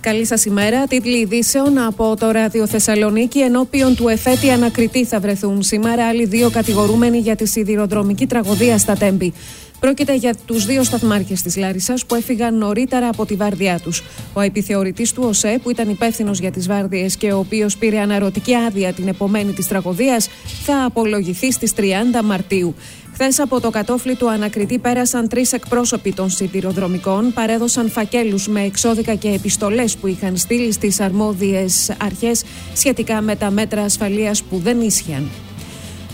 Καλή σας ημέρα. Τίτλοι ειδήσεων από το Ράδιο Θεσσαλονίκη. Ενώπιον του εφέτη ανακριτή θα βρεθούν σήμερα άλλοι δύο κατηγορούμενοι για τη σιδηροδρομική τραγωδία στα Τέμπη. Πρόκειται για τους δύο σταθμάρχες της Λάρισας που έφυγαν νωρίτερα από τη βάρδιά τους. Ο επιθεωρητής του ΟΣΕ, που ήταν υπεύθυνος για τις βάρδιες και ο οποίος πήρε αναρωτική άδεια την επομένη της τραγωδίας, θα απολογηθεί στις 30 Μαρτίου. Χθες από το κατόφλι του ανακριτή πέρασαν τρεις εκπρόσωποι των σιδηροδρομικών, παρέδωσαν φακέλους με εξώδικα και επιστολές που είχαν στείλει στις αρμόδιες αρχές σχετικά με τα μέτρα ασφαλείας που δεν ίσχυαν.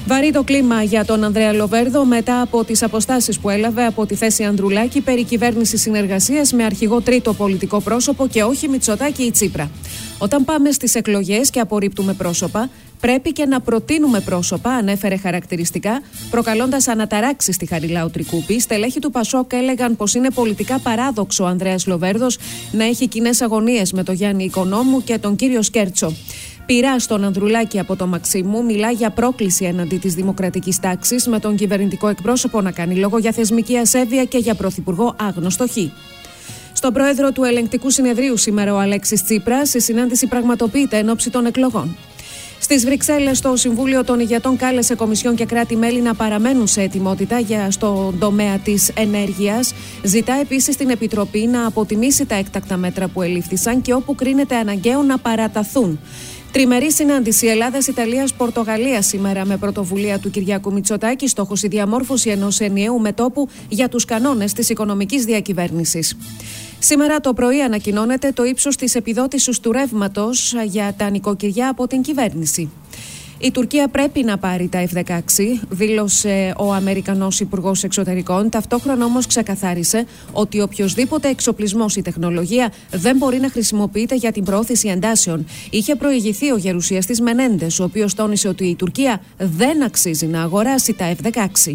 Βαρύ το κλίμα για τον Ανδρέα Λοβέρδο μετά από τις αποστάσεις που έλαβε από τη θέση Ανδρουλάκη περί κυβέρνησης συνεργασίας με αρχηγό τρίτο πολιτικό πρόσωπο και όχι Μητσοτάκη ή Τσίπρα. Όταν πάμε στις εκλογές και απορρίπτουμε πρόσωπα, πρέπει και να προτείνουμε πρόσωπα, ανέφερε χαρακτηριστικά, προκαλώντας αναταράξεις στη Χαριλάου Τρικούπη. Στελέχη του Πασόκ έλεγαν πως είναι πολιτικά παράδοξο ο Ανδρέας Λοβέρδος να έχει κοινέ αγωνίες με τον Γιάννη Οικονόμου και τον κύριο Σκέρτσο. Πειρά στον Ανδρουλάκη από το Μαξίμου μιλά για πρόκληση εναντί της δημοκρατικής τάξης, με τον κυβερνητικό εκπρόσωπο να κάνει λόγο για θεσμική ασέβεια και για πρωθυπουργό άγνωστο χ. Στον πρόεδρο του Ελεγκτικού Συνεδρίου σήμερα ο Αλέξης Τσίπρας, η συνάντηση πραγματοποιείται εν ώψη των εκλογών. Στις Βρυξέλλες, το Συμβούλιο των Ηγετών κάλεσε Κομισιόν και κράτη-μέλη να παραμένουν σε ετοιμότητα για στον τομέα της ενέργειας. Ζητά επίσης την Επιτροπή να αποτιμήσει τα έκτακτα μέτρα που ελήφθησαν και όπου κρίνεται αναγκαίο να παραταθούν. Τριμερή συνάντηση Ελλάδα-Ιταλία-Πορτογαλία σήμερα με πρωτοβουλία του Κυριάκου Μητσοτάκη. Στόχος η διαμόρφωση ενός ενιαίου μετόπου για τους κανόνες της οικονομικής διακυβέρνησης. Σήμερα το πρωί ανακοινώνεται το ύψος της επιδότησης του ρεύματος για τα νοικοκυριά από την κυβέρνηση. Η Τουρκία πρέπει να πάρει τα F-16, δήλωσε ο Αμερικανός Υπουργός Εξωτερικών. Ταυτόχρονα όμως ξεκαθάρισε ότι οποιοδήποτε εξοπλισμός ή τεχνολογία δεν μπορεί να χρησιμοποιείται για την προώθηση εντάσεων. Είχε προηγηθεί ο γερουσιαστής Μενέντες, ο οποίος τόνισε ότι η τουρκια δεν αξίζει να αγοράσει τα F-16.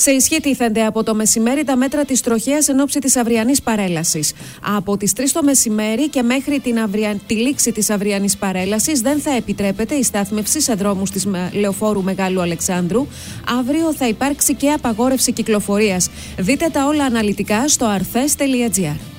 Σε ισχύ τίθενται από το μεσημέρι τα μέτρα της τροχέας εν ώψη της αυριανής παρέλασης. Από τις 3 το μεσημέρι και μέχρι την αυρια... τη λήξη της αυριανής παρέλασης δεν θα επιτρέπεται η στάθμευση σε δρόμους της Λεωφόρου Μεγάλου Αλεξάνδρου. Αύριο θα υπάρξει και απαγόρευση κυκλοφορίας. Δείτε τα όλα αναλυτικά στο arthes.gr.